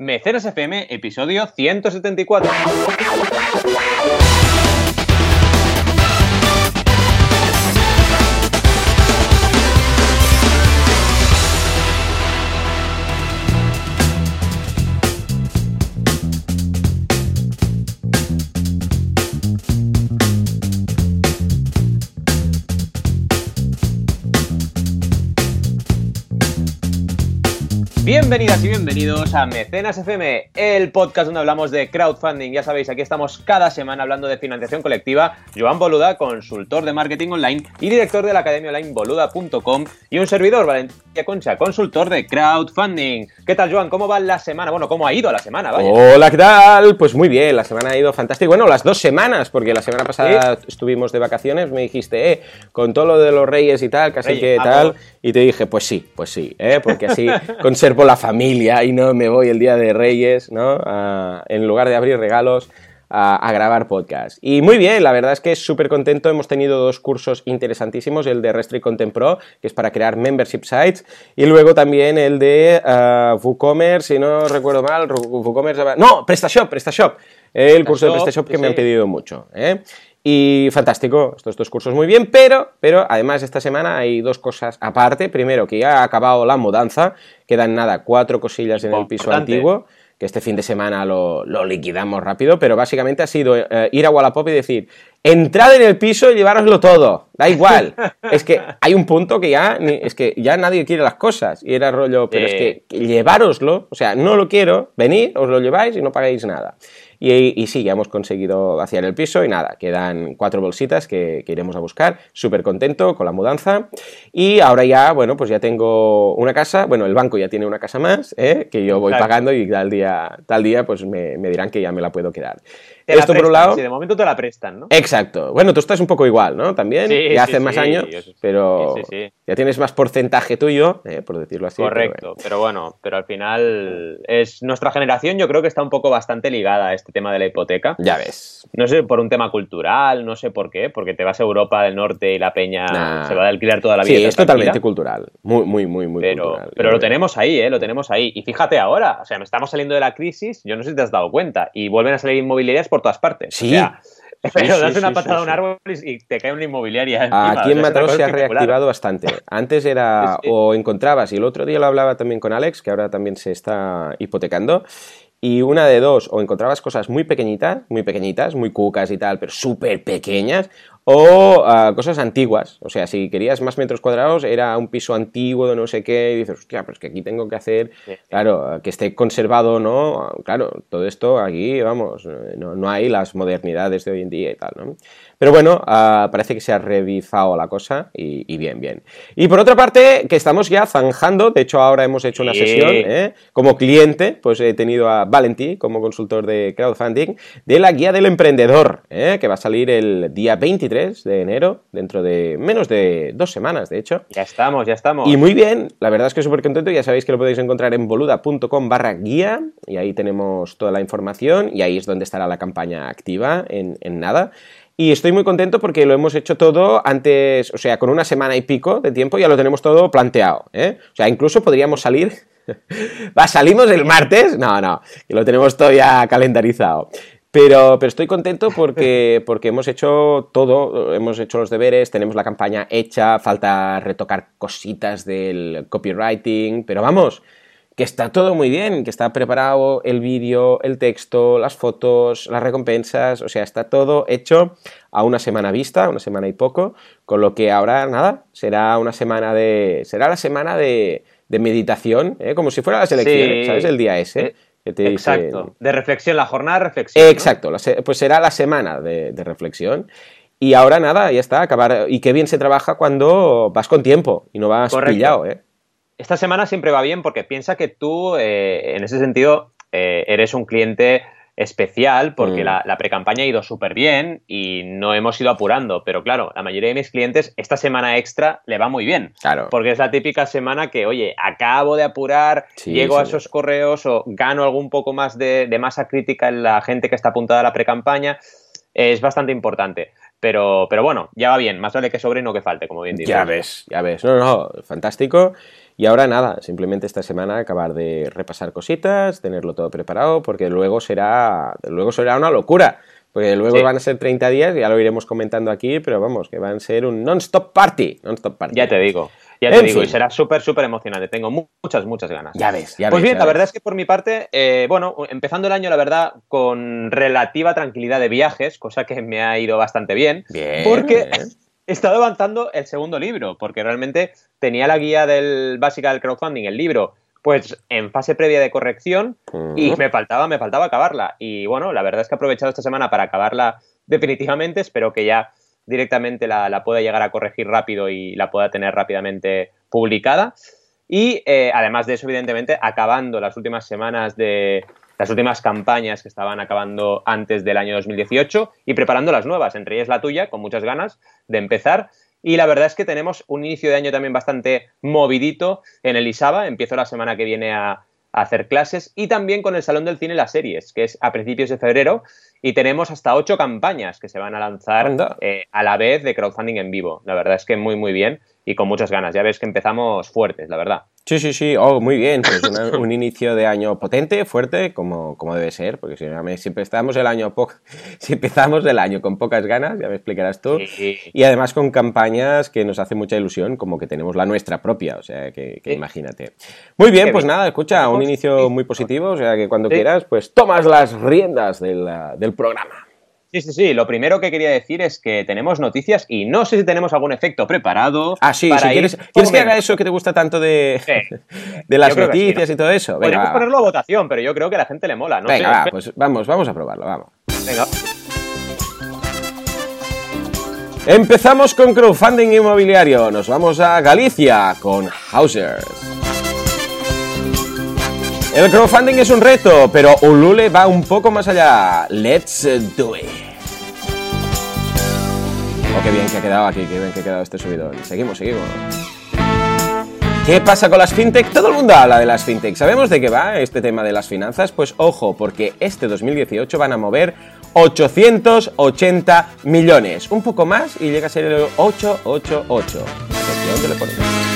Mecenas FM, episodio 174. Bienvenidas y bienvenidos a Mecenas FM, el podcast donde hablamos de crowdfunding. Ya sabéis, aquí estamos cada semana hablando de financiación colectiva. Joan Boluda, consultor de marketing online y director de la academia online boluda.com y un servidor, Valentina Concha, consultor de crowdfunding. ¿Qué tal, Joan? ¿Cómo va la semana? Bueno, ¿cómo ha ido la semana? Hola, ¿qué tal? Pues muy bien, la semana ha ido fantástica. Bueno, las dos semanas, porque la semana pasada estuvimos de vacaciones, me dijiste, eh, con todo lo de los reyes y tal, casi que tal, y te dije, pues sí, pues sí, ¿eh? porque así conservo la familia y no me voy el día de Reyes, ¿no? en lugar de abrir regalos. A, grabar podcast. Y muy bien, la verdad es que súper contento. Hemos tenido dos cursos interesantísimos, el de Restrict Content Pro, que es para crear membership sites, y luego también el de uh, WooCommerce, si no recuerdo mal, WooCommerce... No, PrestaShop, PrestaShop. El curso de PrestaShop que me han pedido mucho. ¿eh? Y fantástico, estos dos cursos muy bien, pero, pero además esta semana hay dos cosas aparte. Primero, que ya ha acabado la mudanza, quedan nada, cuatro cosillas en el piso antiguo, que este fin de semana lo, liquidamos rápido, pero básicamente ha sido eh, ir a Wallapop y decir, entrad en el piso y llevároslo todo, da igual. es que hay un punto que ya, es que ya nadie quiere las cosas, y era rollo, pero es que llevároslo, o sea, no lo quiero, venid, os lo lleváis y no pagáis nada. Y, sí, ya hemos conseguido vaciar el piso y nada, quedan cuatro bolsitas que, iremos a buscar. Súper contento con la mudanza. Y ahora ya, bueno, pues ya tengo una casa. Bueno, el banco ya tiene una casa más, ¿eh? que yo voy pagando y tal día, tal día pues me, me dirán que ya me la puedo quedar. Esto por un lado. Sí, de momento te la prestan, ¿no? Exacto. Bueno, tú estás un poco igual, ¿no? También. Sí, ya hace más años, pero ya tienes más porcentaje tuyo, eh, por decirlo así. Correcto. Pero bueno. pero al final es nuestra generación. Yo creo que está un poco bastante ligada a este tema de la hipoteca. Ya ves. No sé por un tema cultural, no sé por qué, porque te vas a Europa del Norte y la peña se va a alquilar toda la vida. Sí, es totalmente cultural. Muy, muy, muy, muy pero, cultural. Pero lo tenemos ahí, ¿eh? Lo tenemos ahí. Y fíjate ahora, o sea, estamos saliendo de la crisis. Yo no sé si te has dado cuenta y vuelven a salir inmobiliarias por todas partes. Sí. pero das una patada a un árbol y te cae una inmobiliaria. Aquí en Mataró se ha reactivado bastante. Antes era o encontrabas, y el otro día lo hablaba también con Alex, que ahora también se está hipotecando, y una de dos, o encontrabas cosas muy pequeñitas, muy pequeñitas, muy cucas y tal, pero súper pequeñas, o ah, cosas antiguas. O sea, si querías más metros cuadrados, era un piso antiguo de no sé qué, y dices, hostia, pero es que aquí tengo que hacer, claro, que esté conservado, ¿no? Claro, todo esto aquí, vamos, no, no hay las modernidades de hoy en día y tal, ¿no? Pero bueno, ah, parece que se ha revisado la cosa y, bien, bien. Y por otra parte, que estamos ya zanjando, de hecho ahora hemos hecho una sesión ¿eh? como cliente, pues he tenido a Valentí como consultor de crowdfunding de la guía del emprendedor, ¿eh? que va a salir el día 23 de enero, dentro de menos de dos semanas, de hecho. Ya estamos, ya estamos. Y muy bien, la verdad es que súper contento, ya sabéis que lo podéis encontrar en boluda.com barra guía y ahí tenemos toda la información y ahí es donde estará la campaña activa en, en nada. Y estoy muy contento porque lo hemos hecho todo antes, o sea, con una semana y pico de tiempo ya lo tenemos todo planteado. ¿eh? O sea, incluso podríamos salir. ¿Va, salimos el martes? No, no, que lo tenemos todo ya calendarizado. Pero, pero, estoy contento porque, porque hemos hecho todo, hemos hecho los deberes, tenemos la campaña hecha, falta retocar cositas del copywriting, pero vamos, que está todo muy bien, que está preparado el vídeo, el texto, las fotos, las recompensas, o sea, está todo hecho a una semana vista, una semana y poco, con lo que ahora nada, será una semana de, será la semana de, meditación, ¿eh? como si fuera la selección, ¿sabes? El día ese. Que te Exacto, de reflexión, la jornada de reflexión. Exacto, pues será la semana de, reflexión. Y ahora nada, ya está, acabar. Y qué bien se trabaja cuando vas con tiempo y no vas pillado, ¿eh? esta semana siempre va bien porque piensa que tú, eh, en ese sentido, eh, eres un cliente especial porque mm. la, la pre-campaña ha ido súper bien y no hemos ido apurando. Pero claro, la mayoría de mis clientes, esta semana extra le va muy bien. Claro. Porque es la típica semana que, oye, acabo de apurar, llego a esos correos o gano algún poco más de, de masa crítica en la gente que está apuntada a la pre-campaña. Es bastante importante. Pero, pero bueno, ya va bien, más vale que sobre y no que falte, como bien dices. Ya ves, ya ves. No, no, fantástico. Y ahora nada, simplemente esta semana acabar de repasar cositas, tenerlo todo preparado, porque luego será, luego será una locura. Porque luego van a ser 30 días, ya lo iremos comentando aquí, pero vamos, que van a ser un non-stop party. Non-stop party. Ya te digo. Ya te digo, y será súper, súper emocionante. Tengo muchas, muchas ganas. Ya ves, ya Pues ves, bien, ya la ves. verdad es que por mi parte, eh, bueno, empezando el año, la verdad, con relativa tranquilidad de viajes, cosa que me ha ido bastante bien. Bien, Porque bien. He estado avanzando el segundo libro, porque realmente tenía la guía del básica del crowdfunding, el libro, pues en fase previa de corrección y me faltaba, me faltaba acabarla. Y bueno, la verdad es que he aprovechado esta semana para acabarla definitivamente. Espero que ya directamente la, la pueda llegar a corregir rápido y la pueda tener rápidamente publicada. Y eh, además de eso, evidentemente, acabando las últimas semanas de las últimas campañas que estaban acabando antes del año 2018 y preparando las nuevas, entre ellas la tuya, con muchas ganas de empezar. Y la verdad es que tenemos un inicio de año también bastante movidito en el ISABA. Empiezo la semana que viene a, a hacer clases y también con el Salón del Cine y las series, que es a principios de febrero. Y tenemos hasta ocho campañas que se van a lanzar eh, a la vez de crowdfunding en vivo. La verdad es que muy, muy bien y con muchas ganas. Ya ves que empezamos fuertes, la verdad. Sí, sí, sí, oh, muy bien, pues una- un inicio de año potente, fuerte, como, como debe ser, porque si, si empezamos el año po- si empezamos el año con pocas ganas, ya me explicarás tú, Sí. y además con campañas que nos hacen mucha ilusión, como que tenemos la nuestra propia, o sea, que, que Sí. imagínate. Muy bien, Qué pues bien. nada, escucha, un inicio muy positivo, o sea, que cuando Sí. quieras, pues tomas las riendas del, del programa. Sí, sí, sí. Lo primero que quería decir es que tenemos noticias y no sé si tenemos algún efecto preparado. Ah, sí, para si quieres, ¿quieres que haga eso que te gusta tanto de, Sí. de las sí, noticias ¿no? y todo eso? Venga, Podríamos va. ponerlo a votación, pero yo creo que a la gente le mola. No Venga, sé. va, Espera, pues vamos, vamos a probarlo, vamos. venga. Empezamos con crowdfunding inmobiliario. Nos vamos a Galicia con Hausers. El crowdfunding es un reto, pero Ulule va un poco más allá. Let's do it. Oh, qué bien que ha quedado aquí, qué bien que ha quedado este subidón. Seguimos, seguimos. ¿Qué pasa con las fintech? Todo el mundo habla de las fintech. ¿Sabemos de qué va este tema de las finanzas? Pues ojo, porque este 2018 van a mover 880 millones. Un poco más y llega a ser el 888. Atención, que.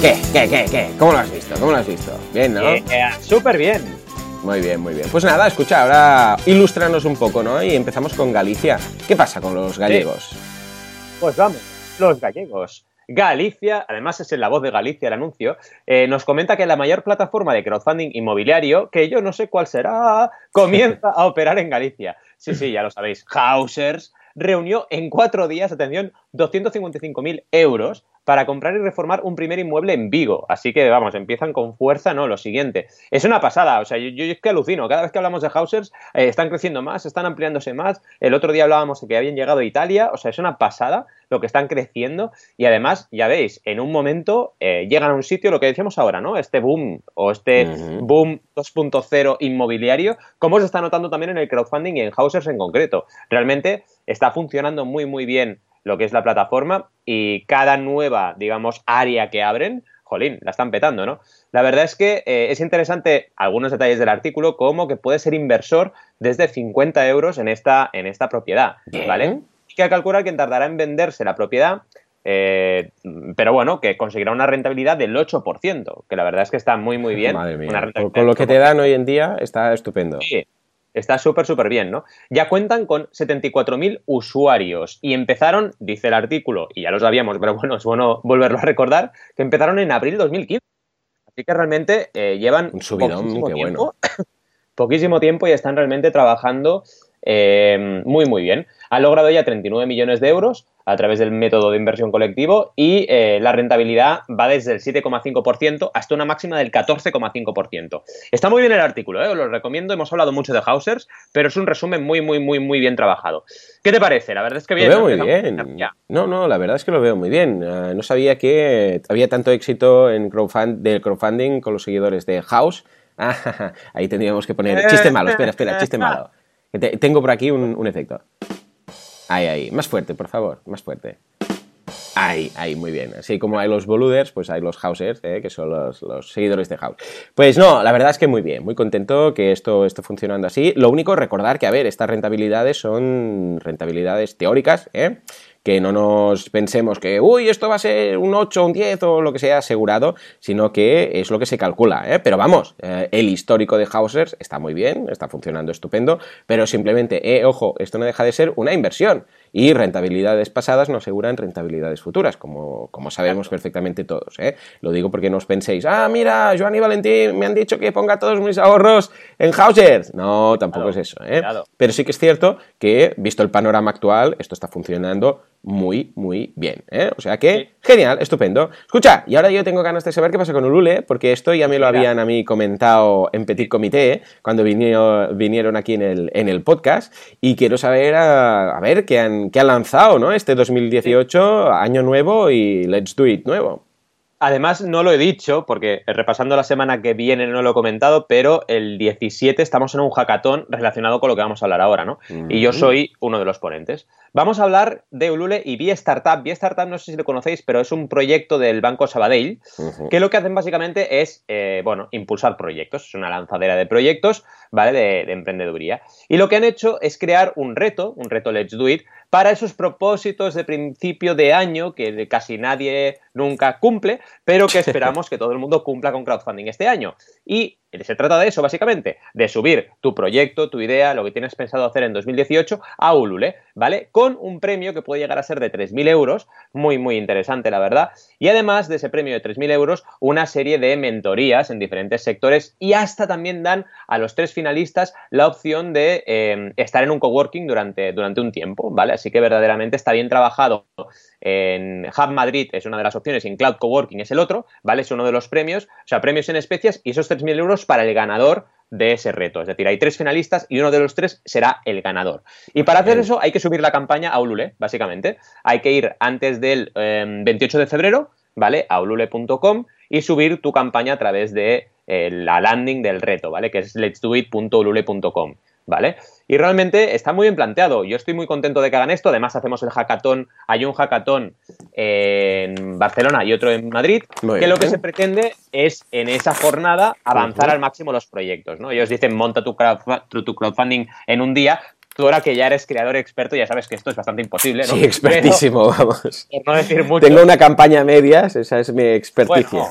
¿Qué? ¿Qué? ¿Qué? ¿Qué? ¿Cómo lo has visto? ¿Cómo lo has visto? Bien, ¿no? Eh, eh, Súper bien. Muy bien, muy bien. Pues nada, escucha, ahora ilústranos un poco, ¿no? Y empezamos con Galicia. ¿Qué pasa con los gallegos? Pues vamos, los gallegos. Galicia, además es en la voz de Galicia el anuncio, eh, nos comenta que la mayor plataforma de crowdfunding inmobiliario, que yo no sé cuál será, comienza a operar en Galicia. Sí, sí, ya lo sabéis. Hausers reunió en cuatro días, atención, 255.000 euros para comprar y reformar un primer inmueble en Vigo. Así que, vamos, empiezan con fuerza, ¿no? Lo siguiente. Es una pasada, o sea, yo, yo es que alucino. Cada vez que hablamos de Hausers, eh, están creciendo más, están ampliándose más. El otro día hablábamos de que habían llegado a Italia, o sea, es una pasada lo que están creciendo. Y además, ya veis, en un momento eh, llegan a un sitio, lo que decíamos ahora, ¿no? Este boom o este Ujú. boom 2.0 inmobiliario, como se está notando también en el crowdfunding y en Hausers en concreto. Realmente está funcionando muy, muy bien lo que es la plataforma y cada nueva, digamos, área que abren, jolín, la están petando, ¿no? La verdad es que eh, es interesante algunos detalles del artículo, como que puede ser inversor desde 50 euros en esta, en esta propiedad. ¿vale? Y que calcular que tardará en venderse la propiedad, eh, pero bueno, que conseguirá una rentabilidad del 8%, que la verdad es que está muy, muy bien. Madre mía. Una Con, con lo que te dan hoy en día está estupendo. Sí, está súper, súper bien, ¿no? Ya cuentan con 74.000 usuarios y empezaron, dice el artículo, y ya lo sabíamos, pero bueno, es bueno volverlo a recordar, que empezaron en abril de 2015. Así que realmente eh, llevan Un subidón, poquísimo qué tiempo, poquísimo tiempo y están realmente trabajando eh, muy, muy bien. Han logrado ya 39 millones de euros a través del método de inversión colectivo y eh, la rentabilidad va desde el 7,5% hasta una máxima del 14,5%. Está muy bien el artículo, ¿eh? os lo recomiendo. Hemos hablado mucho de Hausers, pero es un resumen muy, muy, muy, muy bien trabajado. ¿Qué te parece? La verdad es que bien. Lo veo ¿no? muy bien. Ya. No, no, la verdad es que lo veo muy bien. Eh, no sabía que había tanto éxito en crowdfund del crowdfunding con los seguidores de House. Ah, ahí tendríamos que poner chiste malo. Espera, espera, chiste malo. Tengo por aquí un, efecto. Ahí, ahí. Más fuerte, por favor. Más fuerte. Ahí, ahí, muy bien. Así como hay los boluders, pues hay los hausers, ¿eh? que son los, los, seguidores de House. Pues no, la verdad es que muy bien, muy contento que esto esté funcionando así. Lo único, recordar que, a ver, estas rentabilidades son rentabilidades teóricas, ¿eh? Que no nos pensemos que, uy, esto va a ser un 8, un 10 o lo que sea asegurado, sino que es lo que se calcula. ¿eh? Pero vamos, eh, el histórico de Hausers está muy bien, está funcionando estupendo, pero simplemente, eh, ojo, esto no deja de ser una inversión y rentabilidades pasadas no aseguran rentabilidades futuras, como, como sabemos perfectamente todos. ¿eh? Lo digo porque no os penséis, ah, mira, Joan y Valentín me han dicho que ponga todos mis ahorros en Hausers. No, tampoco es eso. ¿eh? Pero sí que es cierto que, visto el panorama actual, esto está funcionando muy, muy bien. ¿eh? O sea que, genial, estupendo. Escucha, y ahora yo tengo ganas de saber qué pasa con Ulule, porque esto ya me lo habían a mí comentado en Petit Comité, cuando vinieron, vinieron aquí en el, en el podcast, y quiero saber, a, ver, qué han, qué han lanzado, ¿no? Este 2018, año nuevo y Let's Do It nuevo. Además, no lo he dicho, porque repasando la semana que viene no lo he comentado, pero el 17 estamos en un hackathon relacionado con lo que vamos a hablar ahora, ¿no? Y yo soy uno de los ponentes. Vamos a hablar de Ulule y B-Startup. B-Startup, no sé si lo conocéis, pero es un proyecto del Banco Sabadell, que lo que hacen básicamente es, eh, bueno, impulsar proyectos. Es una lanzadera de proyectos, ¿vale? De, de emprendeduría. Y lo que han hecho es crear un reto, un reto Let's Do It, para esos propósitos de principio de año que casi nadie nunca cumple, pero que esperamos que todo el mundo cumpla con crowdfunding este año. Y se trata de eso, básicamente, de subir tu proyecto, tu idea, lo que tienes pensado hacer en 2018 a Ulule, ¿vale? Con un premio que puede llegar a ser de 3.000 euros, muy, muy interesante, la verdad. Y además de ese premio de 3.000 euros, una serie de mentorías en diferentes sectores y hasta también dan a los tres finalistas la opción de eh, estar en un coworking durante, durante un tiempo, ¿vale? Así que verdaderamente está bien trabajado en Hub Madrid es una de las opciones y en Cloud Coworking es el otro, ¿vale? Es uno de los premios, o sea, premios en especias y esos 3.000 euros para el ganador de ese reto. Es decir, hay tres finalistas y uno de los tres será el ganador. Y para hacer eso hay que subir la campaña a Ulule, básicamente. Hay que ir antes del 28 em, de febrero, ¿vale? A ulule.com y subir tu campaña a través de eh, la landing del reto, ¿vale? Que es letsdoit.ulule.com. ¿vale? Y realmente está muy bien planteado. Yo estoy muy contento de que hagan esto. Además, hacemos el hackathon. Hay un hackathon en Barcelona y otro en Madrid. que lo que se pretende es en esa jornada avanzar al máximo los proyectos. ¿no? Ellos dicen monta tu, tu crowdfunding en un día, tú ahora que ya eres creador experto, ya sabes que esto es bastante imposible, ¿no? Sí, expertísimo, vamos. Por no decir mucho. Tengo una campaña a medias, esa es mi experticia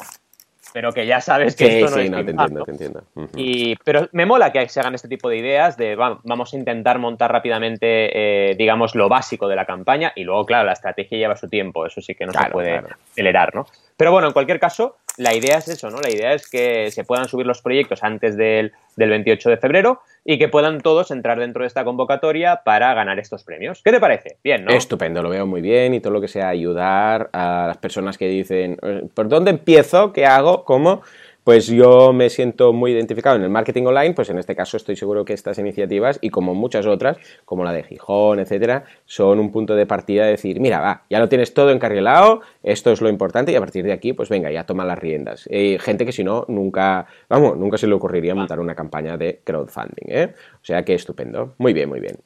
pero que ya sabes que esto no es no, te entiendo, te entiendo. y, pero me mola que se hagan este tipo de ideas de vamos a intentar montar rápidamente, eh, digamos, lo básico de la campaña y luego, claro, la estrategia lleva su tiempo, eso sí que no se puede acelerar, ¿no? Pero bueno, en cualquier caso, la idea es eso, ¿no? La idea es que se puedan subir los proyectos antes del, del 28 de febrero y que puedan todos entrar dentro de esta convocatoria para ganar estos premios. ¿Qué te parece? Bien, ¿no? Estupendo, lo veo muy bien y todo lo que sea ayudar a las personas que dicen, eh, ¿por dónde empiezo? ¿Qué hago? ¿Cómo? Pues yo me siento muy identificado en el marketing online, pues en este caso estoy seguro que estas iniciativas y como muchas otras, como la de Gijón, etcétera, son un punto de partida de decir, mira, va, ya lo tienes todo encarrilado, esto es lo importante y a partir de aquí, pues venga, ya toma las riendas. Eh, gente que si no, nunca, vamos, nunca se le ocurriría montar una campaña de crowdfunding, ¿eh? O sea que estupendo. Muy bien, muy bien.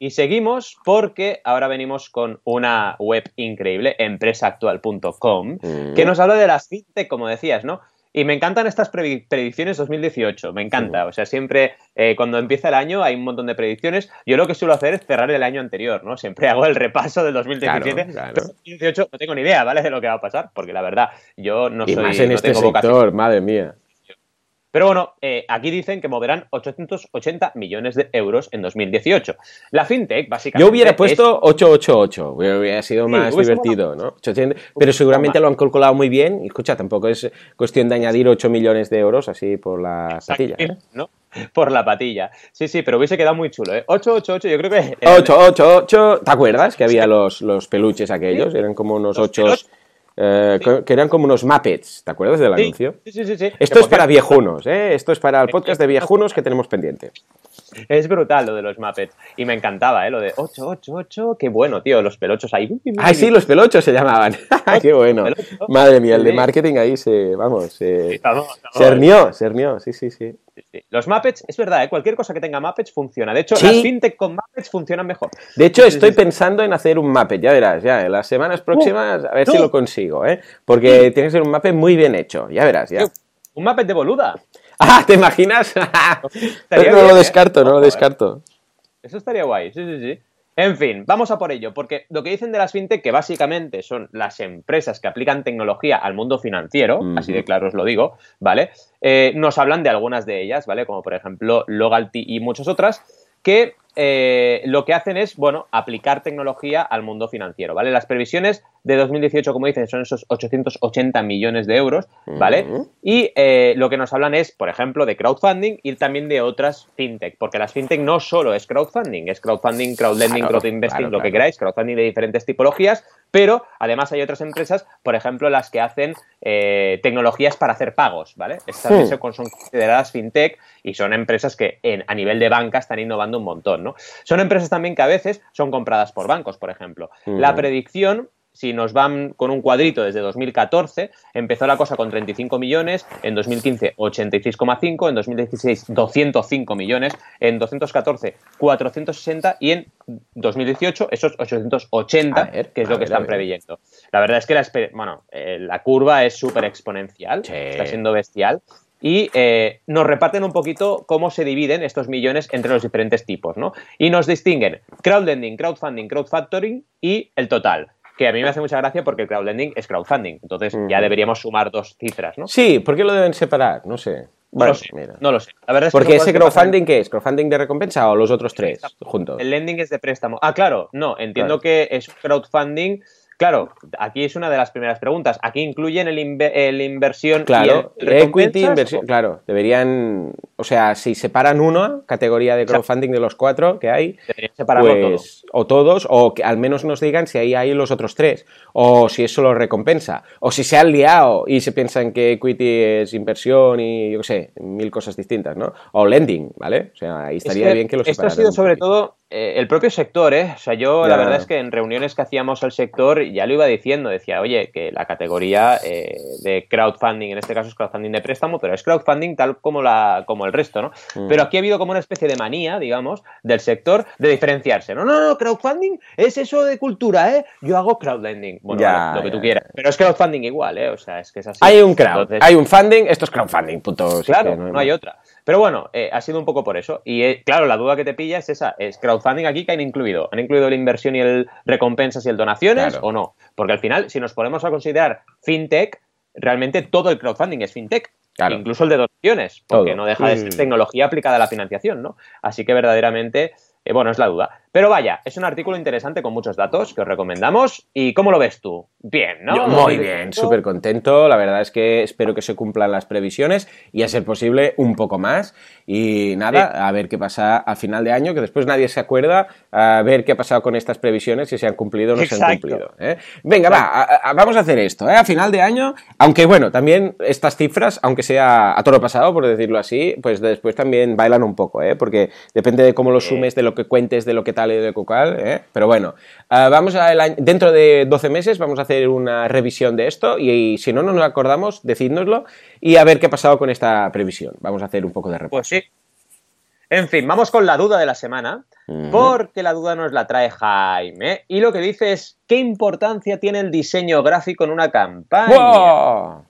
Y seguimos porque ahora venimos con una web increíble, empresaactual.com, que mm. nos habla de las fintech, como decías, ¿no? Y me encantan estas predicciones 2018, me encanta. O sea, siempre eh, cuando empieza el año hay un montón de predicciones. Yo lo que suelo hacer es cerrar el año anterior, ¿no? Siempre hago el repaso del 2017. Claro, 2018 no tengo ni idea, ¿vale? De lo que va a pasar, porque la verdad, yo no y soy. Más en este sector, madre mía. Pero bueno, eh, aquí dicen que moverán 880 millones de euros en 2018. La fintech, básicamente. Yo hubiera puesto 888, hubiera sido más divertido, ¿no? Pero seguramente lo han calculado muy bien. Y escucha, tampoco es cuestión de añadir 8 millones de euros así por la patilla. ¿eh? ¿no? Por la patilla. Sí, sí, pero hubiese quedado muy chulo, ¿eh? 888, yo creo que. 888, ¿te acuerdas que había los, los peluches aquellos? Eran como unos 8. Eh, que eran como unos Muppets, ¿te acuerdas del anuncio? Sí, sí, sí. Esto es para viejunos, ¿eh? Esto es para el podcast de viejunos que tenemos pendiente. Es brutal lo de los Muppets. Y me encantaba, ¿eh? Lo de 888, qué bueno, tío, los pelochos ahí. Ah, sí, los pelochos se llamaban. qué bueno. Madre mía, el de marketing ahí se, vamos, se, se hernió, se hernió, sí, sí, sí. Los Muppets, es verdad, ¿eh? cualquier cosa que tenga Muppets funciona. De hecho, las fintech con Muppets funcionan mejor. De hecho, estoy pensando en hacer un Muppet, ya verás, ya en las semanas próximas, a ver si lo consigo, ¿eh? Porque tiene que ser un Muppet muy bien hecho, ya verás, ya. Un Muppet de boluda. Ah, ¿te imaginas? no, lo ¿eh? descarto, no lo descarto. Eso estaría guay, sí, sí, sí. En fin, vamos a por ello, porque lo que dicen de las fintech, que básicamente son las empresas que aplican tecnología al mundo financiero, así de claro os lo digo, ¿vale? Eh, nos hablan de algunas de ellas, ¿vale? Como por ejemplo Logalty y muchas otras, que eh, lo que hacen es, bueno, aplicar tecnología al mundo financiero, ¿vale? Las previsiones de 2018, como dicen, son esos 880 millones de euros, ¿vale? Y eh, lo que nos hablan es, por ejemplo, de crowdfunding y también de otras fintech, porque las fintech no solo es crowdfunding, es crowdfunding, crowdlending, crowdinvesting, lo que queráis, crowdfunding de diferentes tipologías, pero además hay otras empresas, por ejemplo, las que hacen eh, tecnologías para hacer pagos, ¿vale? Estas hmm. son consideradas fintech y son empresas que a nivel de banca están innovando un montón, ¿no? Son empresas también que a veces son compradas por bancos, por ejemplo. La hmm. predicción si nos van con un cuadrito desde 2014, empezó la cosa con 35 millones, en 2015 86,5, en 2016 205 millones, en 2014 460 y en 2018 esos 880, que es lo que están previendo. La verdad es que la, bueno, eh, la curva es súper exponencial, está siendo bestial. Y eh, nos reparten un poquito cómo se dividen estos millones entre los diferentes tipos, ¿no? Y nos distinguen crowdlending, crowdfunding, crowdfactoring y el total que a mí me hace mucha gracia porque el crowdlending es crowdfunding. Entonces ya deberíamos sumar dos cifras, ¿no? Sí, ¿por qué lo deben separar? No sé. no lo sé, no lo sé. La verdad es Porque ese crowdfunding, ¿qué es? ¿Crowdfunding de recompensa o los otros tres juntos? El lending es de préstamo. Ah, claro, no, entiendo que es crowdfunding Claro, aquí es una de las primeras preguntas. Aquí incluyen el, inversión claro, y el equity, inversión. Claro, deberían, o sea, si separan una categoría de crowdfunding de los cuatro que hay, deberían separarlo pues, o todos, o que al menos nos digan si ahí hay los otros tres, o si es solo recompensa, o si se han liado y se piensan que equity es inversión y yo qué sé, mil cosas distintas, ¿no? O lending, ¿vale? O sea, ahí estaría bien que los separaran. Esto ha sido sobre todo eh, el propio sector, ¿eh? O sea, yo la verdad es que en reuniones que hacíamos el sector ya lo iba diciendo, decía, oye, que la categoría eh, de crowdfunding, en este caso es crowdfunding de préstamo, pero es crowdfunding tal como, la, como el resto, ¿no? Mm. Pero aquí ha habido como una especie de manía, digamos, del sector de diferenciarse. No, no, no, crowdfunding es eso de cultura, ¿eh? Yo hago crowdlending. Bueno, lo que tú quieras. Pero es crowdfunding igual, ¿eh? O sea, es que es así. Hay un crowd, hay un funding, esto es crowdfunding, punto. Claro, no hay otra. Pero bueno, eh, ha sido un poco por eso. Y eh, claro, la duda que te pilla es esa: ¿es crowdfunding aquí que han incluido? ¿Han incluido la inversión y el recompensas y el donaciones o no? Porque al final, si nos ponemos a considerar fintech, realmente todo el crowdfunding es fintech. Incluso el de donaciones, porque no deja de ser tecnología aplicada a la financiación, ¿no? Así que verdaderamente, eh, bueno, es la duda. Pero vaya, es un artículo interesante con muchos datos que os recomendamos. ¿Y cómo lo ves tú? Bien, ¿no? muy bien, súper contento. La verdad es que espero que se cumplan las previsiones y a ser posible un poco más. Y nada, a ver qué pasa a final de año, que después nadie se acuerda, a ver qué ha pasado con estas previsiones, si se han cumplido o no se han cumplido. ¿eh? Venga, va, vamos a hacer esto. ¿eh? A final de año, aunque bueno, también estas cifras, aunque sea a toro pasado, por decirlo así, pues después también bailan un poco, ¿eh? porque depende de cómo lo sumes, de lo que cuentes, de lo que tal de Cocal, ¿eh? pero bueno, ah, vamos a dentro de 12 meses vamos a hacer una revisión de esto y, si no nos acordamos, decídnoslo y a ver qué ha pasado con esta previsión. Vamos a hacer un poco de repaso. Pues sí. En fin, vamos con la duda de la semana, porque la duda nos la trae Jaime y lo que dice es ¿qué importancia tiene el diseño gráfico en una campaña?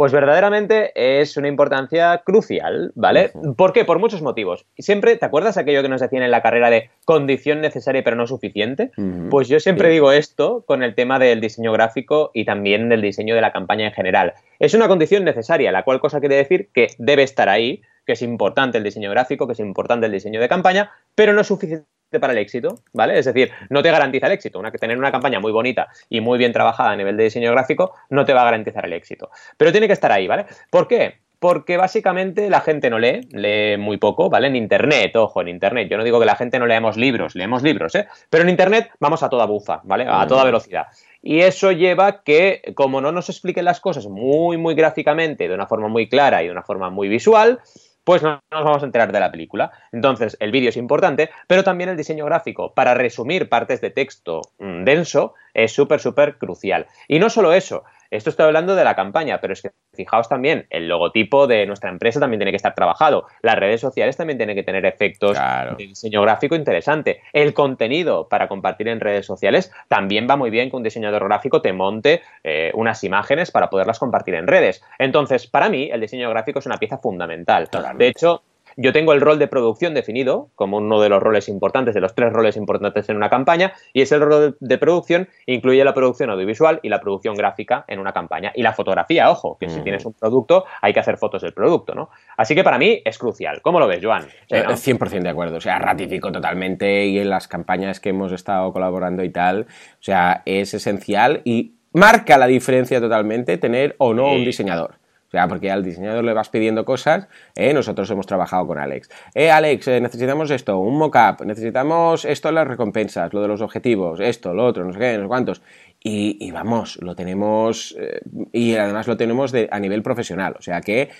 Pues verdaderamente es una importancia crucial, ¿vale? ¿Por qué? Por muchos motivos. Siempre, ¿te acuerdas aquello que nos decían en la carrera de condición necesaria pero no suficiente? Pues yo siempre digo esto con el tema del diseño gráfico y también del diseño de la campaña en general. Es una condición necesaria, la cual cosa quiere decir que debe estar ahí, que es importante el diseño gráfico, que es importante el diseño de campaña, pero no es suficiente para el éxito, ¿vale? Es decir, no te garantiza el éxito. Una, tener una campaña muy bonita y muy bien trabajada a nivel de diseño gráfico no te va a garantizar el éxito. Pero tiene que estar ahí, ¿vale? ¿Por qué? Porque básicamente la gente no lee, lee muy poco, ¿vale? En Internet, ojo, en Internet. Yo no digo que la gente no leamos libros, leemos libros, ¿eh? Pero en Internet vamos a toda bufa, ¿vale? A toda velocidad. Y eso lleva que, como no nos expliquen las cosas muy, muy gráficamente, de una forma muy clara y de una forma muy visual, pues no nos vamos a enterar de la película. Entonces, el vídeo es importante, pero también el diseño gráfico para resumir partes de texto mm, denso es súper, súper crucial. Y no solo eso, Esto estoy hablando de la campaña, pero es que fijaos también, el logotipo de nuestra empresa también tiene que estar trabajado. Las redes sociales también tienen que tener efectos de diseño gráfico interesante. El contenido para compartir en redes sociales también va muy bien que un diseñador gráfico te monte eh, unas imágenes para poderlas compartir en redes. Entonces, para mí, el diseño gráfico es una pieza fundamental. De hecho, yo tengo el rol de producción definido como uno de los roles importantes, de los tres roles importantes en una campaña, y ese rol de producción incluye la producción audiovisual y la producción gráfica en una campaña. Y la fotografía, ojo, que si tienes un producto hay que hacer fotos del producto, ¿no? Así que para mí es crucial. ¿Cómo lo ves, Joan? 100% eh, de acuerdo, o sea, ratifico totalmente y en las campañas que hemos estado colaborando y tal, o sea, es esencial y marca la diferencia totalmente tener o no un diseñador. O sea, porque al diseñador le vas pidiendo cosas, ¿eh? nosotros hemos trabajado con Alex. Eh, Alex, eh, necesitamos esto, un mock-up, necesitamos esto en las recompensas, lo de los objetivos, esto, lo otro, no sé qué, no sé cuántos. Y, vamos, lo tenemos, eh, y además lo tenemos de, a nivel profesional, o sea que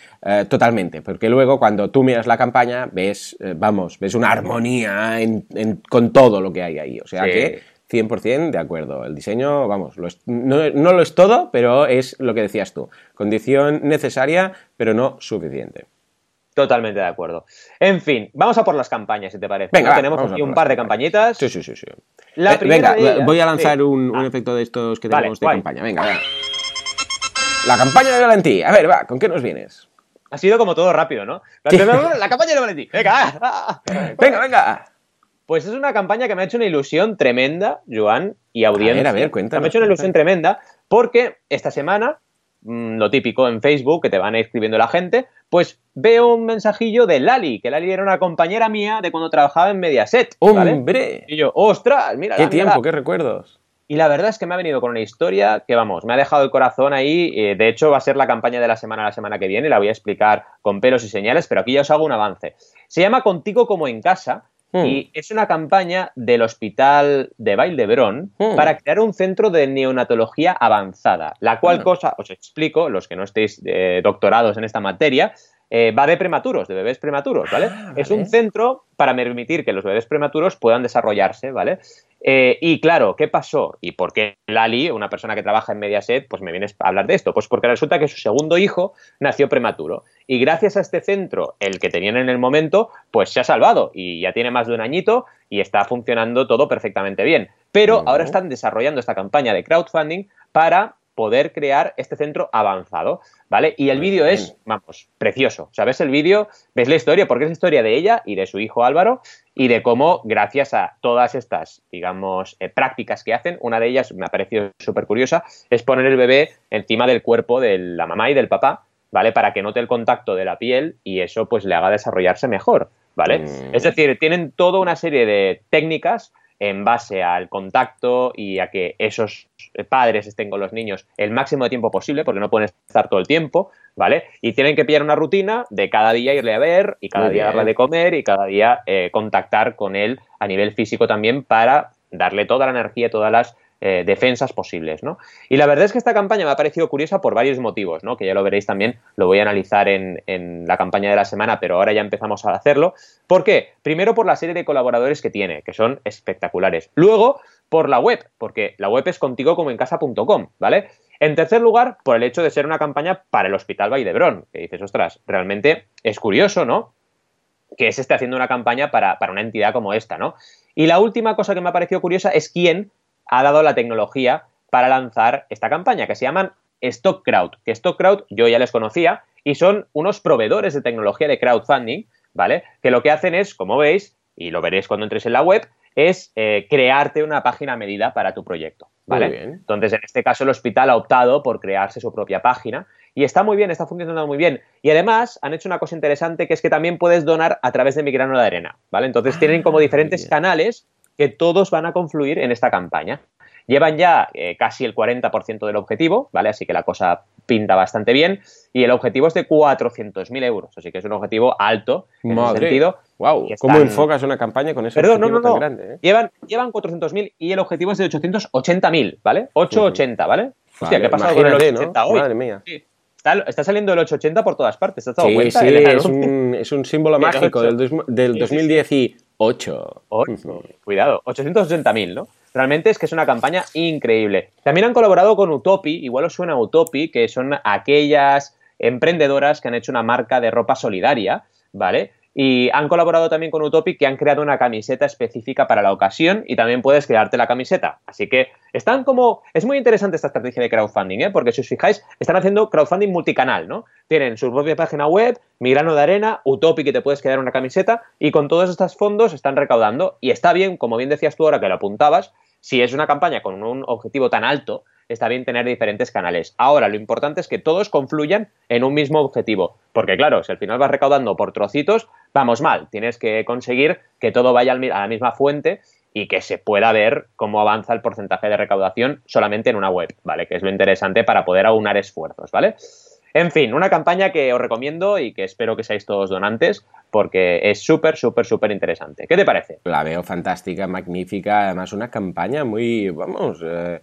totalmente, porque luego cuando tú miras la campaña ves, vamos, ves una armonía con todo lo que hay ahí, o sea que 100% de acuerdo. El diseño, vamos, no, no, lo es todo, pero es lo que decías tú. Condición necesaria, pero no suficiente. Totalmente de acuerdo. En fin, vamos a por las campañas, si te parece. Venga, tenemos aquí un par de campañitas. Sí, sí, sí. sí. La venga, voy a lanzar un, ah. efecto de estos que tenemos de campaña. Venga, venga. La campaña de Valentí. A ver, va, ¿con qué nos vienes? Ha sido como todo rápido, ¿no? La, la campaña de Valentí. Venga, venga, venga. Pues es una campaña que me ha hecho una ilusión tremenda, Joan, y audiencia. A ver, a ver, cuéntame. Me ha hecho una ilusión tremenda porque esta semana, mm, lo típico en Facebook, que te van escribiendo la gente, pues veo un mensajillo de Lali, que Lali era una compañera mía de cuando trabajaba en Mediaset. ¡Hombre! Y yo, ¡ostras! Mira. ¡Qué tiempo, qué recuerdos! Y la verdad es que me ha venido con una historia que, vamos, me ha dejado el corazón ahí. Eh, de hecho, va a ser la campaña de la semana la semana que viene. La voy a explicar con pelos y señales, pero aquí ya os hago un avance. Se llama Contigo como en casa Hmm. Y es una campaña del Hospital de Valdebrón hmm. para crear un centro de neonatología avanzada, la cual hmm. cosa, os explico, los que no estéis eh, doctorados en esta materia, eh, va de prematuros, de bebés prematuros, ¿vale? Ah, es un centro para permitir que los bebés prematuros puedan desarrollarse, ¿vale? Eh, y claro, ¿qué pasó? ¿Y por qué Lali, una persona que trabaja en Mediaset, pues me vienes a hablar de esto? Pues porque resulta que su segundo hijo nació prematuro. Y gracias a este centro, el que tenían en el momento, pues se ha salvado y ya tiene más de un añito y está funcionando todo perfectamente bien. Pero ahora están desarrollando esta campaña de crowdfunding para poder crear este centro avanzado, ¿vale? Y el vídeo es, vamos, precioso. O sea, ves el vídeo, ves la historia, porque es la historia de ella y de su hijo Álvaro, y de cómo, gracias a todas estas, digamos, eh, prácticas que hacen, una de ellas me ha parecido súper curiosa, es poner el bebé encima del cuerpo de la mamá y del papá, ¿vale? Para que note el contacto de la piel y eso pues le haga desarrollarse mejor, ¿vale? Mm. Es decir, tienen toda una serie de técnicas en base al contacto y a que esos padres estén con los niños el máximo de tiempo posible, porque no pueden estar todo el tiempo, ¿vale? Y tienen que pillar una rutina de cada día irle a ver y cada día darle de comer y cada día eh, contactar con él a nivel físico también para darle toda la energía, todas las eh, defensas posibles, ¿no? Y la verdad es que esta campaña me ha parecido curiosa por varios motivos, ¿no? Que ya lo veréis también, lo voy a analizar en, en, la campaña de la semana, pero ahora ya empezamos a hacerlo. ¿Por qué? Primero por la serie de colaboradores que tiene, que son espectaculares. Luego, por la web, porque la web es contigo como en casa.com, ¿vale? En tercer lugar, por el hecho de ser una campaña para el Hospital Valdebrón, que dices, ostras, realmente es curioso, ¿no? Que se esté haciendo una campaña para, para una entidad como esta, ¿no? Y la última cosa que me ha parecido curiosa es quién ha dado la tecnología para lanzar esta campaña, que se llaman StockCrowd, que StockCrowd yo ya les conocía y son unos proveedores de tecnología de crowdfunding, ¿vale? Que lo que hacen es, como veis, y lo veréis cuando entres en la web, es eh, crearte una página a medida para tu proyecto, ¿vale? Entonces, en este caso, el hospital ha optado por crearse su propia página y está muy bien, está funcionando muy bien. Y además han hecho una cosa interesante que es que también puedes donar a través de mi grano de arena, ¿vale? Entonces tienen como ah, diferentes canales que todos van a confluir en esta campaña. Llevan ya eh, casi el 40% del objetivo, ¿vale? Así que la cosa pinta bastante bien. Y el objetivo es de 400.000 euros, así que es un objetivo alto en ese sentido. Wow. ¿Cómo enfocas una campaña con ese Perdón, objetivo no, no, tan grande? Eh? Llevan, llevan 400.000 y el objetivo es de 880.000, ¿ale? 880, ¿ale? Hostia, ¿qué ha pasado con el 880 hoy? Madre mía. Está, saliendo el 880 por todas partes. ¿Te has dado sí, cuenta? Sí, es un, es un símbolo mágico del, del 2018. Cuidado, 880.000, ¿no? realmente es que es una campaña increíble. También han colaborado con Utopi, igual os suena Utopi, que son aquellas emprendedoras que han hecho una marca de ropa solidaria, ¿vale? Y han colaborado también con Utopic que han creado una camiseta específica para la ocasión y también puedes crearte la camiseta. Así que están como... Es muy interesante esta estrategia de crowdfunding, ¿eh? porque si os fijáis, están haciendo crowdfunding multicanal, ¿no? Tienen su propia página web, Mi grano de arena, Utopic que te puedes crear una camiseta y con todos estos fondos están recaudando y está bien, como bien decías tú ahora que lo apuntabas, si es una campaña con un objetivo tan alto, está bien tener diferentes canales. Ahora, lo importante es que todos confluyan en un mismo objetivo, porque claro, si al final vas recaudando por trocitos, vamos mal. Tienes que conseguir que todo vaya a la misma fuente y que se pueda ver cómo avanza el porcentaje de recaudación solamente en una web, ¿vale? Que es lo interesante para poder aunar esfuerzos, ¿vale? En fin, una campaña que os recomiendo y que espero que seáis todos donantes porque es súper, súper, súper interesante. ¿Qué te parece? La veo fantástica, magnífica, además una campaña muy, vamos, eh,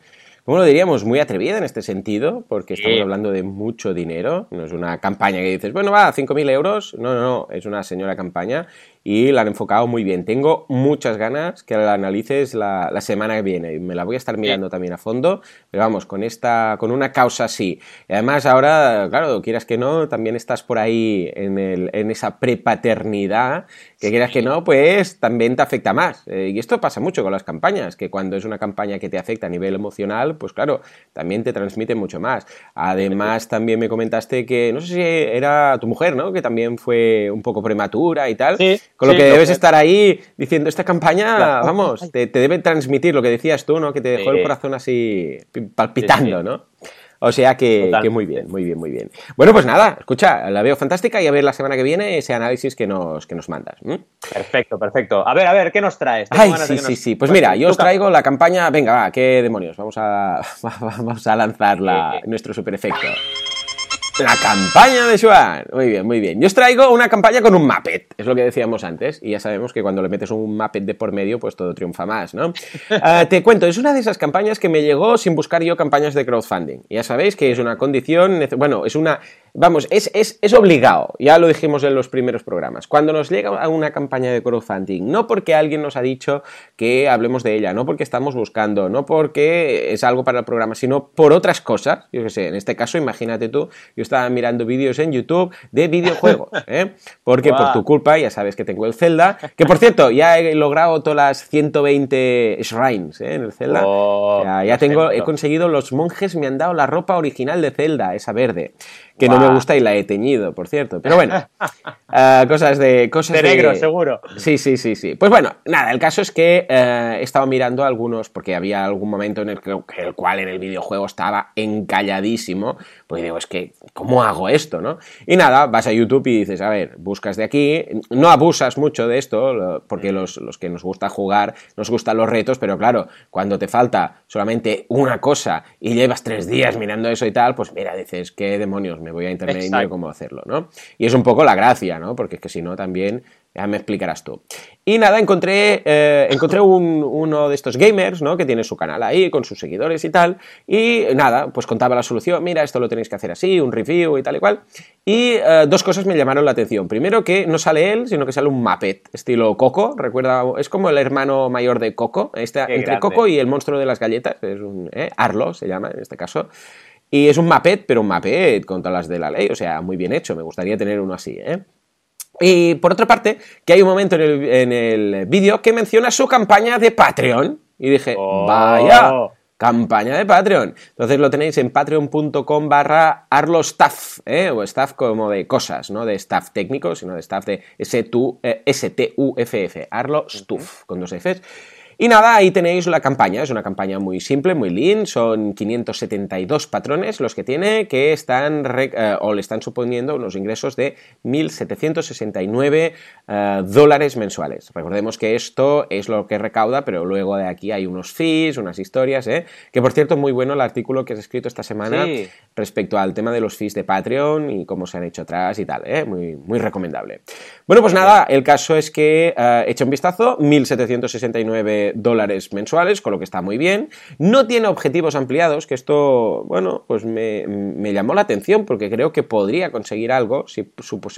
¿cómo lo diríamos? Muy atrevida en este sentido, porque estamos hablando de mucho dinero, no es una campaña que dices, bueno, va, 5.000 euros, no, no, no, es una señora campaña y la han enfocado muy bien. Tengo muchas ganas que la analices la, semana que viene. Me la voy a estar mirando también a fondo, pero vamos, con esta, con una causa así. Y además ahora, claro, quieras que no, también estás por ahí en, el, en esa prepaternidad, que quieras que no, pues también te afecta más. Eh, y esto pasa mucho con las campañas, que cuando es una campaña que te afecta a nivel emocional, pues claro, también te transmite mucho más. Además, también me comentaste que, no sé si era tu mujer, ¿no? Que también fue un poco prematura y tal. Sí. Con lo que debes estar ahí diciendo, esta campaña, vamos, te, debe transmitir lo que decías tú, ¿no? Que te dejó el corazón así palpitando, ¿no? O sea que, muy bien, muy bien, muy bien. Bueno, pues nada, escucha, la veo fantástica y a ver la semana que viene ese análisis que nos, que nos mandas. Perfecto, perfecto. A ver, a ver, ¿qué nos traes? Ay, sí, sí, sí. Pues mira, yo os traigo la campaña. Venga, va, qué demonios. Vamos a, vamos a lanzar nuestro super efecto. La campaña de Swan. Muy bien, muy bien. Yo os traigo una campaña con un Muppet, es lo que decíamos antes, y ya sabemos que cuando le metes un Muppet de por medio, pues todo triunfa más, ¿no? Ah, te cuento, es una de esas campañas que me llegó sin buscar yo campañas de crowdfunding. Ya sabéis que es una condición, bueno, es una Vamos, es, es, es, obligado, ya lo dijimos en los primeros programas. Cuando nos llega a una campaña de crowdfunding, no porque alguien nos ha dicho que hablemos de ella, no porque estamos buscando, no porque es algo para el programa, sino por otras cosas. Yo qué sé, en este caso, imagínate tú, yo estaba mirando vídeos en YouTube de videojuegos, ¿eh? porque por tu culpa ya sabes que tengo el Zelda, que por cierto, ya he logrado todas las 120 shrines ¿eh? en el Zelda. Oh, ya tengo, he conseguido, los monjes me han dado la ropa original de Zelda, esa verde que no me gusta y la he teñido, por cierto. Pero bueno, eh, cosas de... Cosas de negro, seguro. Sí, sí, sí, sí. Pues bueno, nada, el caso es que eh, he estado mirando algunos, porque había algún momento en el, que, el cual en el videojuego estaba encalladísimo, pues digo, es que, ¿cómo hago esto, no? Y nada, vas a YouTube y dices, a ver, buscas de aquí, no abusas mucho de esto, porque los, los que nos gusta jugar, nos gustan los retos, pero claro, cuando te falta solamente una cosa y llevas tres días mirando eso y tal, pues mira, dices, ¿qué demonios? me voy a internet y miro cómo hacerlo, ¿no? Y es un poco la gracia, ¿no? Porque es que si no también ya me explicarás tú. Y nada, encontré, eh, encontré uno de estos gamers, ¿no? Que tiene su canal ahí con sus seguidores y tal. Y nada, pues contaba la solución. Mira, esto lo tenéis que hacer así, un review y tal y cual. Y eh, dos cosas me llamaron la atención. Primero que no sale él, sino que sale un Muppet, estilo Coco. Recuerda, es como el hermano mayor de Coco. Este, entre Coco y el monstruo de las galletas. Es un ¿eh? Arlo, se llama en este caso. Y es un Muppet, pero un Muppet con todas las de la ley, o sea, muy bien hecho. Me gustaría tener uno así, ¿eh? Y por otra parte, que hay un momento en el, vídeo que menciona su campaña de Patreon. Y dije, oh. vaya, campaña de Patreon. Entonces lo tenéis en patreon.com barra arlostaff, ¿eh? o staff como de cosas, no de staff técnico, sino de staff de S-T-U-F-F, arlostuff, con dos Fs. Y nada, ahí tenéis la campaña, es una campaña muy simple, muy lean, son 572 patrones los que tiene, que están eh, o le están suponiendo unos ingresos de 1.769 eh, dólares mensuales. Recordemos que esto es lo que recauda, pero luego de aquí hay unos fees, unas historias, ¿eh? que por cierto muy bueno el artículo que has escrito esta semana respecto al tema de los fees de Patreon y cómo se han hecho atrás y tal, ¿eh? muy, muy recomendable. Bueno, pues nada, el caso es que he hecho un vistazo, 1.769 eh, dólares mensuales, con lo que está muy bien. No tiene objetivos ampliados, que esto, bueno, pues me, llamó la atención porque creo que podría conseguir algo si,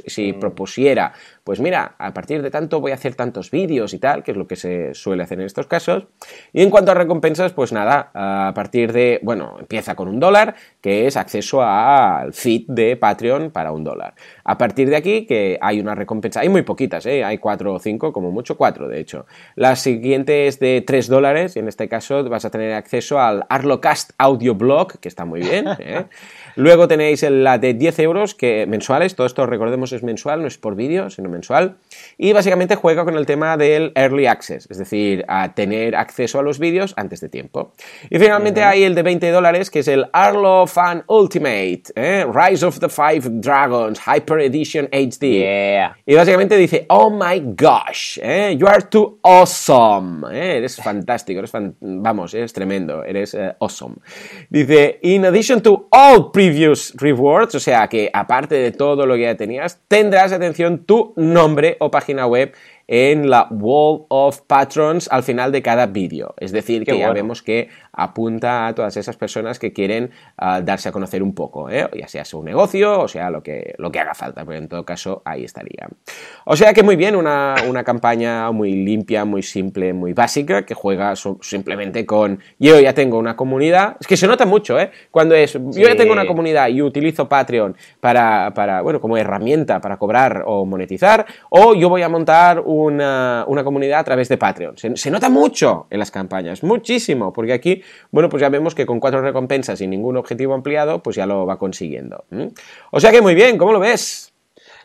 si mm. propusiera, pues mira, a partir de tanto voy a hacer tantos vídeos y tal, que es lo que se suele hacer en estos casos. Y en cuanto a recompensas, pues nada, a partir de, bueno, empieza con un dólar, que es acceso al feed de Patreon para un dólar. A partir de aquí, que hay una recompensa, hay muy poquitas, ¿eh? hay cuatro o cinco, como mucho cuatro, de hecho. La siguiente es de tres dólares, y en este caso vas a tener acceso al Arlocast Audio Blog, que está muy bien. ¿eh? Luego tenéis la de 10 euros que mensuales, todo esto recordemos es mensual, no es por vídeo, sino mensual. Y básicamente juega con el tema del early access, es decir, a tener acceso a los vídeos antes de tiempo. Y finalmente hay el de 20 dólares que es el Arlo Fan Ultimate, ¿eh? Rise of the Five Dragons Hyper Edition HD. Y básicamente dice, oh my gosh, ¿eh? you are too awesome. ¿eh? Eres fantástico, eres vamos, eres tremendo, eres awesome. Dice, in addition to all previous rewards, o sea que aparte de todo lo que ya tenías, tendrás, atención, tu nombre o página web en la Wall of Patrons al final de cada vídeo. Es decir, que ya vemos que apunta a todas esas personas que quieren ah, darse a conocer un poco, ¿eh? ya sea su negocio o sea lo que, lo que haga falta, pero en todo caso ahí estaría. O sea que muy bien, una, campaña muy limpia, muy simple, muy básica, que juega simplemente con yo ya tengo una comunidad, es que se nota mucho, ¿eh? Cuando es yo ya tengo una comunidad y utilizo Patreon para, para, bueno, como herramienta para cobrar o monetizar, o yo voy a montar una, comunidad a través de Patreon. se nota mucho en las campañas, muchísimo, porque aquí bueno, pues ya vemos que con cuatro recompensas y ningún objetivo ampliado, pues ya lo va consiguiendo. O sea que muy bien, ¿cómo lo ves?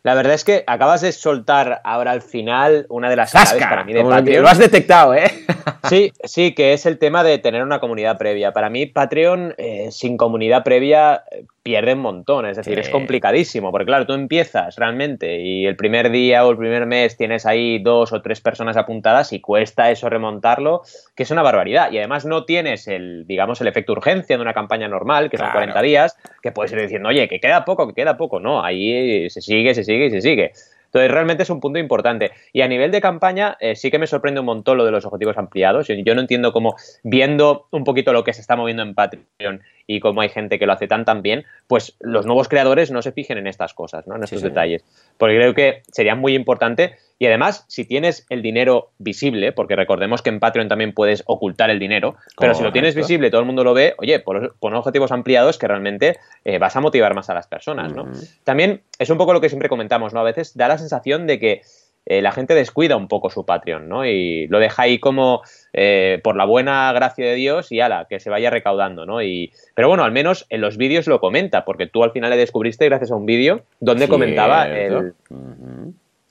La verdad es que acabas de soltar ahora al final una de las claves para mí de Patreon. Lo has detectado, ¿eh? Sí, sí, que es el tema de tener una comunidad previa. Para mí, Patreon eh, sin comunidad previa pierde un montón, es decir, es complicadísimo, porque claro, tú empiezas realmente y el primer día o el primer mes tienes ahí dos o tres personas apuntadas y cuesta eso remontarlo, que es una barbaridad. Y además no tienes el, digamos, el efecto urgencia de una campaña normal, que son 40 días, que puedes ir diciendo, oye, que queda poco, que queda poco. No, ahí se sigue, se sigue y se sigue. Entonces, realmente es un punto importante. Y a nivel de campaña, eh, sí que me sorprende un montón lo de los objetivos ampliados. Yo no entiendo cómo, viendo un poquito lo que se está moviendo en Patreon y cómo hay gente que lo hace tan tan bien, pues los nuevos creadores no se fijen en estas cosas, ¿no? en estos detalles. Porque creo que sería muy importante y además, si tienes el dinero visible, porque recordemos que en Patreon también puedes ocultar el dinero, pero si lo tienes visible, todo el mundo lo ve, oye, pon, objetivos ampliados que realmente eh, vas a motivar más a las personas, ¿no? También es un poco lo que siempre comentamos, ¿no? A veces da la sensación de que eh, la gente descuida un poco su Patreon, ¿no? Y lo deja ahí como eh, por la buena gracia de Dios y ala, que se vaya recaudando, ¿no? Y, pero bueno, al menos en los vídeos lo comenta, porque tú al final le descubriste gracias a un vídeo donde comentaba el,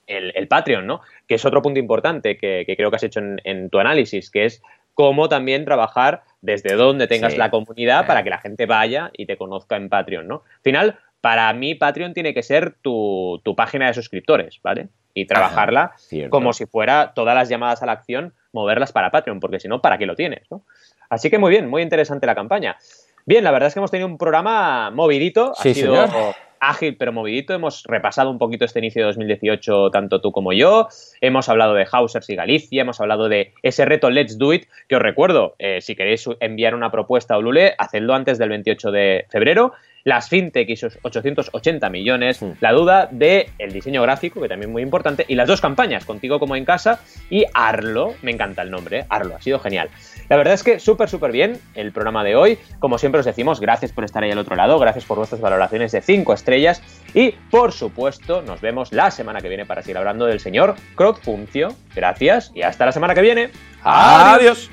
el, Patreon, ¿no? Que es otro punto importante que, creo que has hecho en, tu análisis, que es cómo también trabajar desde donde tengas la comunidad para que la gente vaya y te conozca en Patreon, ¿no? Al final, para mí Patreon tiene que ser tu, página de suscriptores, ¿vale? Y trabajarla como si fuera todas las llamadas a la acción, moverlas para Patreon, porque si no, ¿para qué lo tienes? ¿no? Así que muy bien, muy interesante la campaña. Bien, la verdad es que hemos tenido un programa movidito, ha sido ágil pero movidito. Hemos repasado un poquito este inicio de 2018, tanto tú como yo. Hemos hablado de Hausers y Galicia, hemos hablado de ese reto Let's Do It, que os recuerdo, eh, si queréis enviar una propuesta a Ulule, hacedlo antes del 28 de febrero las fintech y sus 880 millones, mm. la duda del el diseño gráfico, que también es muy importante, y las dos campañas, Contigo como en casa y Arlo, me encanta el nombre, ¿eh? Arlo, ha sido genial. La verdad es que súper, súper bien el programa de hoy. Como siempre os decimos, gracias por estar ahí al otro lado, gracias por vuestras valoraciones de 5 estrellas y, por supuesto, nos vemos la semana que viene para seguir hablando del señor Crowdfuncio. Gracias y hasta la semana que viene. Adiós.